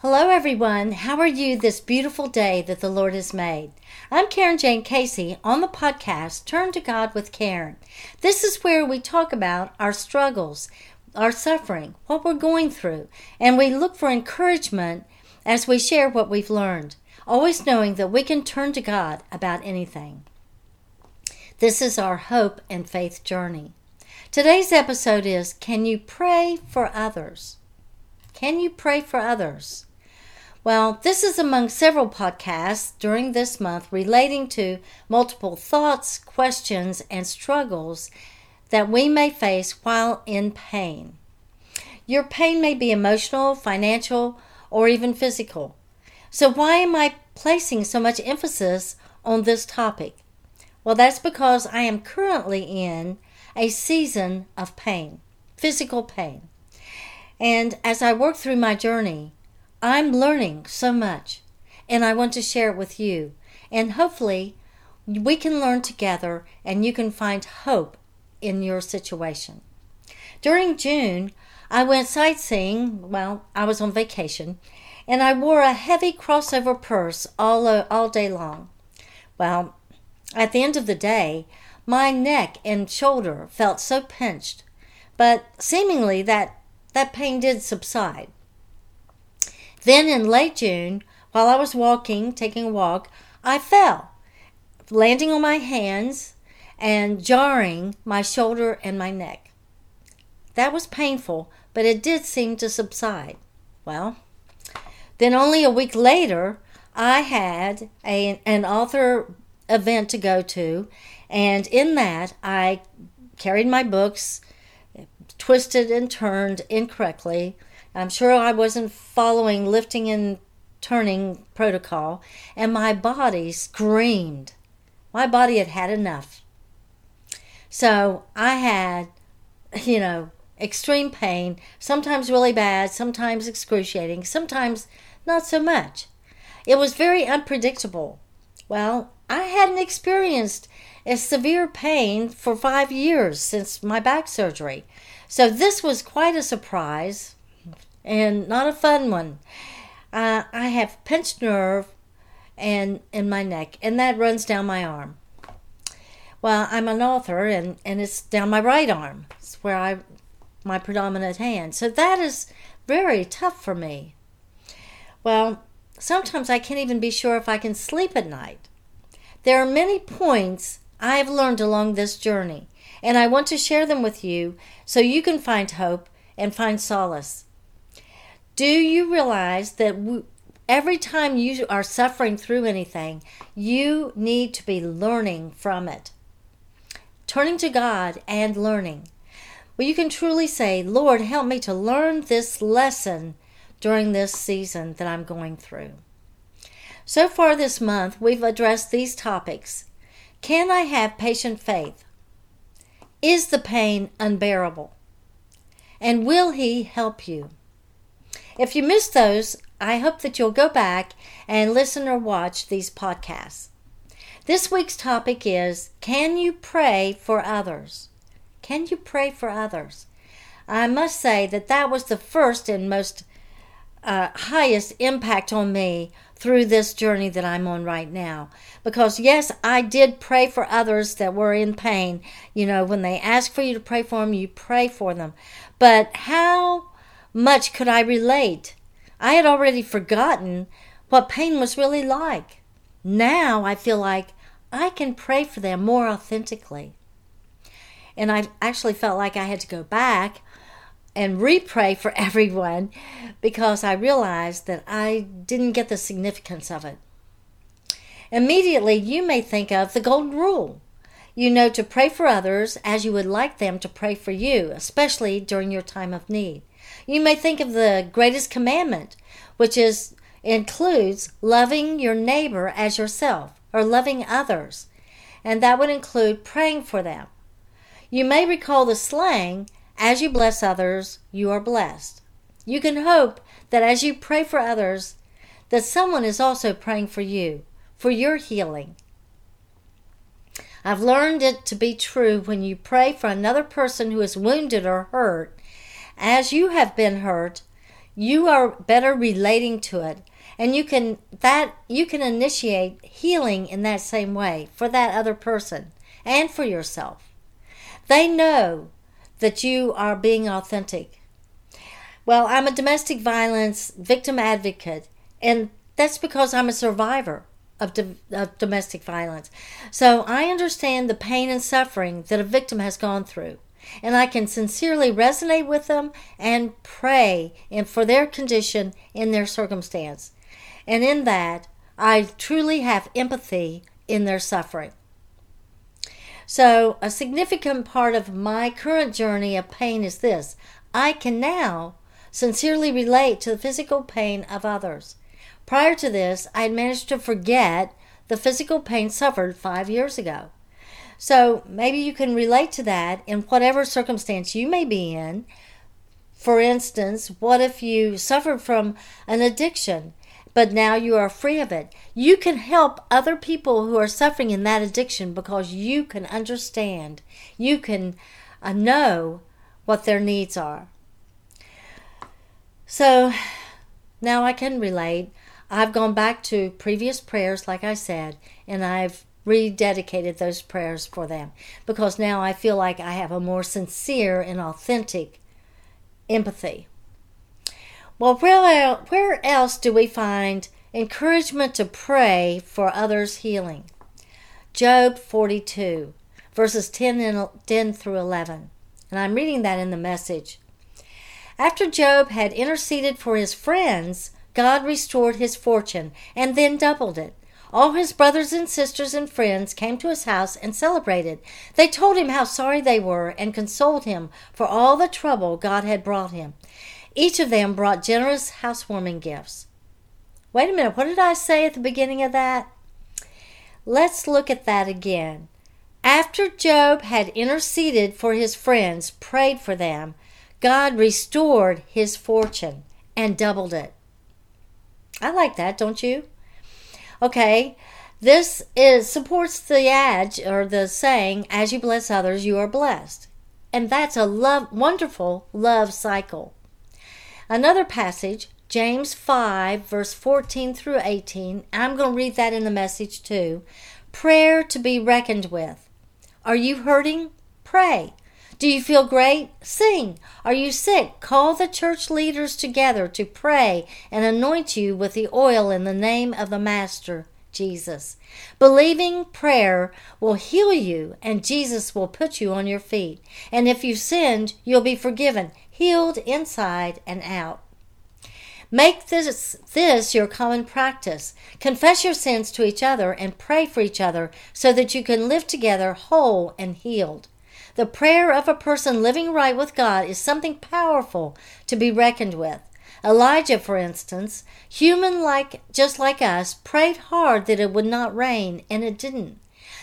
Hello, everyone. How are you this beautiful day that the Lord has made? I'm Karen Jane Casey on the podcast Turn to God with Karen. This is where we talk about our struggles, our suffering, what we're going through, and we look for encouragement as we share what we've learned, always knowing that we can turn to God about anything. This is our hope and faith journey. Today's episode is Can you pray for others? Can you pray for others? Well, this is among several podcasts during this month relating to multiple thoughts, questions, and struggles that we may face while in pain. Your pain may be emotional, financial, or even physical. So, why am I placing so much emphasis on this topic? Well, that's because I am currently in a season of pain, physical pain. And as I work through my journey, I'm learning so much, and I want to share it with you. And hopefully, we can learn together and you can find hope in your situation. During June, I went sightseeing. Well, I was on vacation, and I wore a heavy crossover purse all, all day long. Well, at the end of the day, my neck and shoulder felt so pinched, but seemingly that, that pain did subside. Then in late June, while I was walking, taking a walk, I fell, landing on my hands and jarring my shoulder and my neck. That was painful, but it did seem to subside. Well, then only a week later, I had a, an author event to go to, and in that, I carried my books, twisted and turned incorrectly, I'm sure I wasn't following lifting and turning protocol, and my body screamed. My body had had enough. So I had, you know, extreme pain, sometimes really bad, sometimes excruciating, sometimes not so much. It was very unpredictable. Well, I hadn't experienced a severe pain for five years since my back surgery. So this was quite a surprise and not a fun one. Uh, I have pinched nerve and in my neck, and that runs down my arm. Well, I'm an author, and, and it's down my right arm. It's where I my predominant hand. So that is very tough for me. Well, sometimes I can't even be sure if I can sleep at night. There are many points I have learned along this journey, and I want to share them with you so you can find hope and find solace. Do you realize that every time you are suffering through anything, you need to be learning from it? Turning to God and learning. Well, you can truly say, Lord, help me to learn this lesson during this season that I'm going through. So far this month, we've addressed these topics. Can I have patient faith? Is the pain unbearable? And will He help you? If you missed those, I hope that you'll go back and listen or watch these podcasts. This week's topic is Can you pray for others? Can you pray for others? I must say that that was the first and most uh, highest impact on me through this journey that I'm on right now. Because, yes, I did pray for others that were in pain. You know, when they ask for you to pray for them, you pray for them. But how much could I relate. I had already forgotten what pain was really like. Now I feel like I can pray for them more authentically. And I actually felt like I had to go back and re-pray for everyone because I realized that I didn't get the significance of it. Immediately, you may think of the Golden Rule. You know to pray for others as you would like them to pray for you, especially during your time of need. You may think of the greatest commandment, which is includes loving your neighbor as yourself or loving others, and that would include praying for them. You may recall the slang, as you bless others, you are blessed. You can hope that as you pray for others, that someone is also praying for you, for your healing. I've learned it to be true when you pray for another person who is wounded or hurt as you have been hurt, you are better relating to it and you can that you can initiate healing in that same way for that other person and for yourself they know that you are being authentic well i'm a domestic violence victim advocate and that's because i'm a survivor of, do, of domestic violence so i understand the pain and suffering that a victim has gone through and I can sincerely resonate with them and pray and for their condition in their circumstance. And in that, I truly have empathy in their suffering. So, a significant part of my current journey of pain is this I can now sincerely relate to the physical pain of others. Prior to this, I had managed to forget the physical pain suffered five years ago. So maybe you can relate to that in whatever circumstance you may be in. For instance, what if you suffered from an addiction, but now you are free of it? You can help other people who are suffering in that addiction because you can understand, you can uh, know what their needs are. So now I can relate. I've gone back to previous prayers, like I said, and I've rededicated those prayers for them because now I feel like I have a more sincere and authentic empathy. Well, where, else do we find encouragement to pray for others' healing? Job 42, verses 10, and 10 through 11. And I'm reading that in the message. After Job had interceded for his friends, God restored his fortune and then doubled it. All his brothers and sisters and friends came to his house and celebrated. They told him how sorry they were and consoled him for all the trouble God had brought him. Each of them brought generous housewarming gifts. Wait a minute, what did I say at the beginning of that? Let's look at that again. After Job had interceded for his friends, prayed for them, God restored his fortune and doubled it. I like that, don't you? Okay, this is supports the adage or the saying, "As you bless others, you are blessed," and that's a love, wonderful love cycle. Another passage, James five, verse fourteen through eighteen. I'm going to read that in the message too. Prayer to be reckoned with. Are you hurting? Pray. Do you feel great? Sing. Are you sick? Call the church leaders together to pray and anoint you with the oil in the name of the Master, Jesus. Believing prayer will heal you and Jesus will put you on your feet. And if you sinned, you'll be forgiven, healed inside and out. Make this, this your common practice. Confess your sins to each other and pray for each other so that you can live together whole and healed. The prayer of a person living right with God is something powerful to be reckoned with. Elijah, for instance, human like just like us, prayed hard that it would not rain, and it didn't.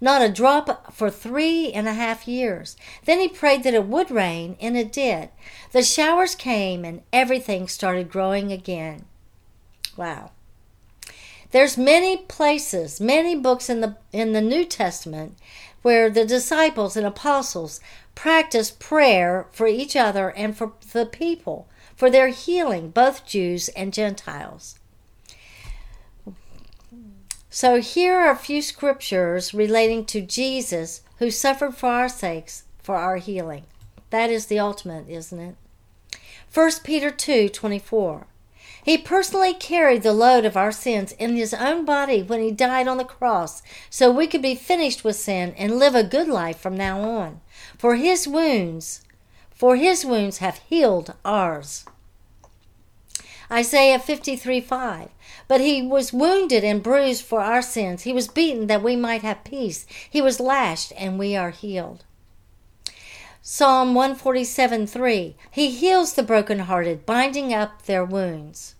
Not a drop for three and a half years. Then he prayed that it would rain, and it did. The showers came, and everything started growing again. Wow. There's many places, many books in the in the New Testament where the disciples and apostles practiced prayer for each other and for the people, for their healing, both Jews and Gentiles. So here are a few scriptures relating to Jesus who suffered for our sakes for our healing. That is the ultimate, isn't it? 1 Peter 2 24. He personally carried the load of our sins in his own body when he died on the cross, so we could be finished with sin and live a good life from now on. For his wounds, for his wounds have healed ours. Isaiah 53 5. But he was wounded and bruised for our sins. He was beaten that we might have peace. He was lashed and we are healed. Psalm 147 3. He heals the brokenhearted, binding up their wounds.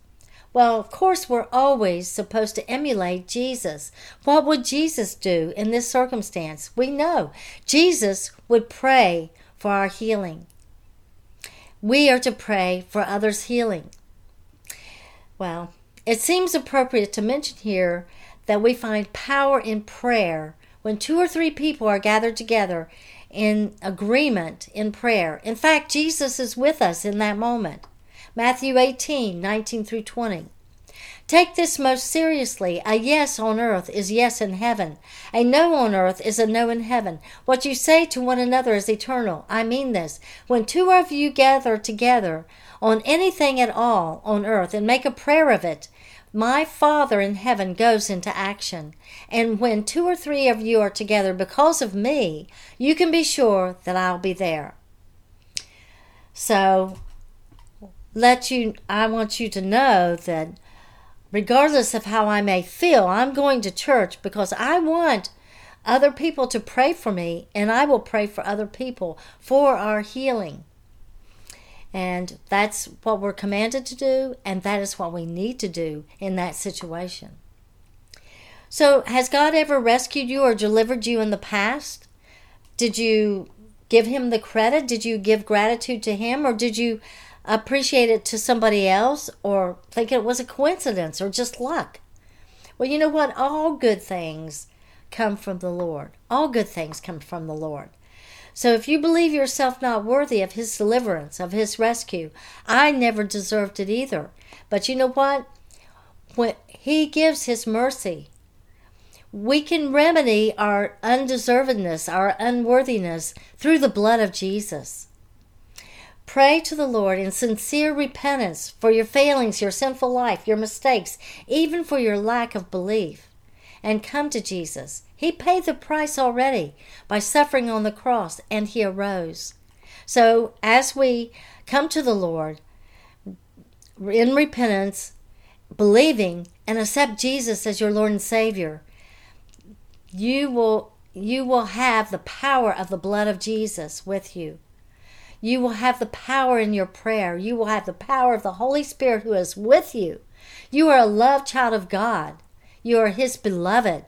Well, of course, we're always supposed to emulate Jesus. What would Jesus do in this circumstance? We know Jesus would pray for our healing. We are to pray for others' healing. Well, it seems appropriate to mention here that we find power in prayer when two or three people are gathered together in agreement in prayer. In fact, Jesus is with us in that moment. Matthew 18 19 through 20. Take this most seriously. A yes on earth is yes in heaven. A no on earth is a no in heaven. What you say to one another is eternal. I mean this. When two of you gather together on anything at all on earth and make a prayer of it, my Father in heaven goes into action. And when two or three of you are together because of me, you can be sure that I'll be there. So, let you I want you to know that regardless of how I may feel, I'm going to church because I want other people to pray for me, and I will pray for other people for our healing. And that's what we're commanded to do, and that is what we need to do in that situation. So, has God ever rescued you or delivered you in the past? Did you give Him the credit? Did you give gratitude to Him, or did you appreciate it to somebody else or think it was a coincidence or just luck. Well, you know what? All good things come from the Lord. All good things come from the Lord. So if you believe yourself not worthy of His deliverance, of His rescue, I never deserved it either. But you know what? When He gives His mercy, we can remedy our undeservedness, our unworthiness through the blood of Jesus. Pray to the Lord in sincere repentance for your failings, your sinful life, your mistakes, even for your lack of belief. And come to Jesus. He paid the price already by suffering on the cross, and He arose. So, as we come to the Lord in repentance, believing, and accept Jesus as your Lord and Savior, you will you will have the power of the blood of Jesus with you. You will have the power in your prayer. You will have the power of the Holy Spirit who is with you. You are a loved child of God. You are His beloved.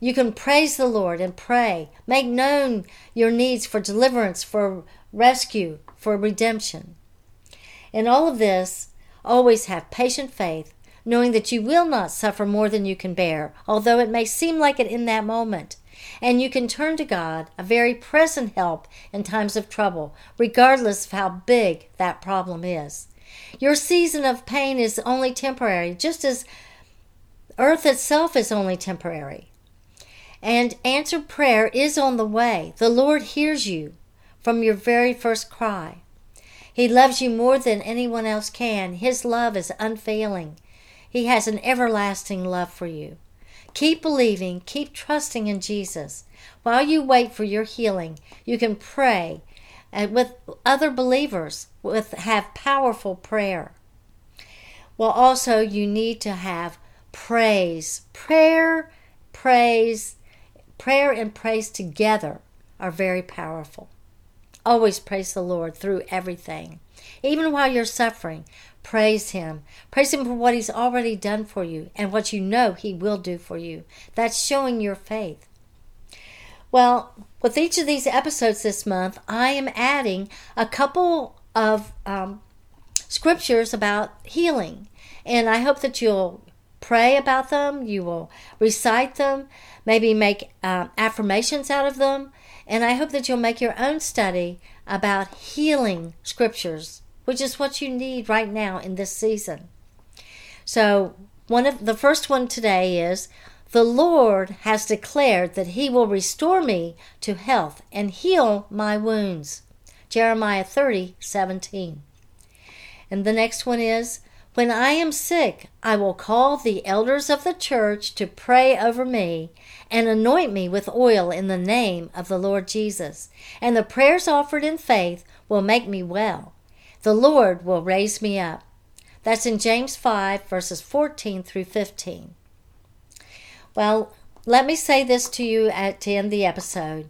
You can praise the Lord and pray. Make known your needs for deliverance, for rescue, for redemption. In all of this, always have patient faith, knowing that you will not suffer more than you can bear, although it may seem like it in that moment. And you can turn to God, a very present help in times of trouble, regardless of how big that problem is. Your season of pain is only temporary, just as earth itself is only temporary. And answered prayer is on the way. The Lord hears you from your very first cry. He loves you more than anyone else can. His love is unfailing. He has an everlasting love for you. Keep believing, keep trusting in Jesus. While you wait for your healing, you can pray and with other believers with have powerful prayer. Well, also you need to have praise. Prayer, praise, prayer and praise together are very powerful. Always praise the Lord through everything. Even while you're suffering, Praise Him. Praise Him for what He's already done for you and what you know He will do for you. That's showing your faith. Well, with each of these episodes this month, I am adding a couple of um, scriptures about healing. And I hope that you'll pray about them, you will recite them, maybe make uh, affirmations out of them. And I hope that you'll make your own study about healing scriptures which is what you need right now in this season. So, one of the first one today is the Lord has declared that he will restore me to health and heal my wounds. Jeremiah 30, 17. And the next one is When I am sick, I will call the elders of the church to pray over me and anoint me with oil in the name of the Lord Jesus. And the prayers offered in faith will make me well. The Lord will raise me up. That's in James 5, verses 14 through 15. Well, let me say this to you at to end of the episode.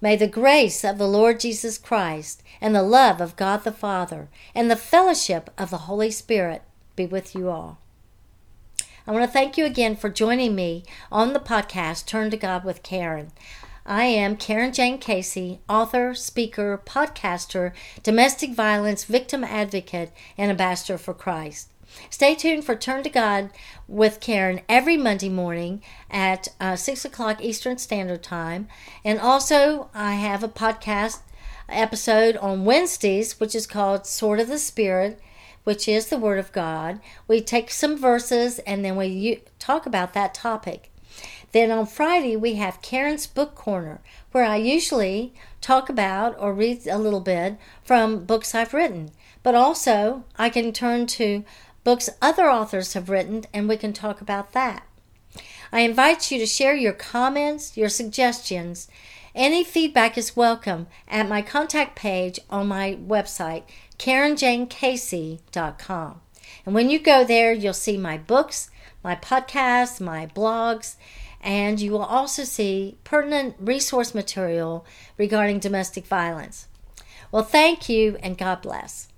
May the grace of the Lord Jesus Christ and the love of God the Father and the fellowship of the Holy Spirit be with you all. I want to thank you again for joining me on the podcast Turn to God with Karen. I am Karen Jane Casey, author, speaker, podcaster, domestic violence victim advocate, and ambassador for Christ. Stay tuned for Turn to God with Karen every Monday morning at uh, 6 o'clock Eastern Standard Time. And also, I have a podcast episode on Wednesdays, which is called Sword of the Spirit, which is the Word of God. We take some verses and then we talk about that topic. Then on Friday, we have Karen's Book Corner, where I usually talk about or read a little bit from books I've written. But also, I can turn to books other authors have written and we can talk about that. I invite you to share your comments, your suggestions. Any feedback is welcome at my contact page on my website, KarenJaneCasey.com. And when you go there, you'll see my books, my podcasts, my blogs, and you will also see pertinent resource material regarding domestic violence. Well, thank you and God bless.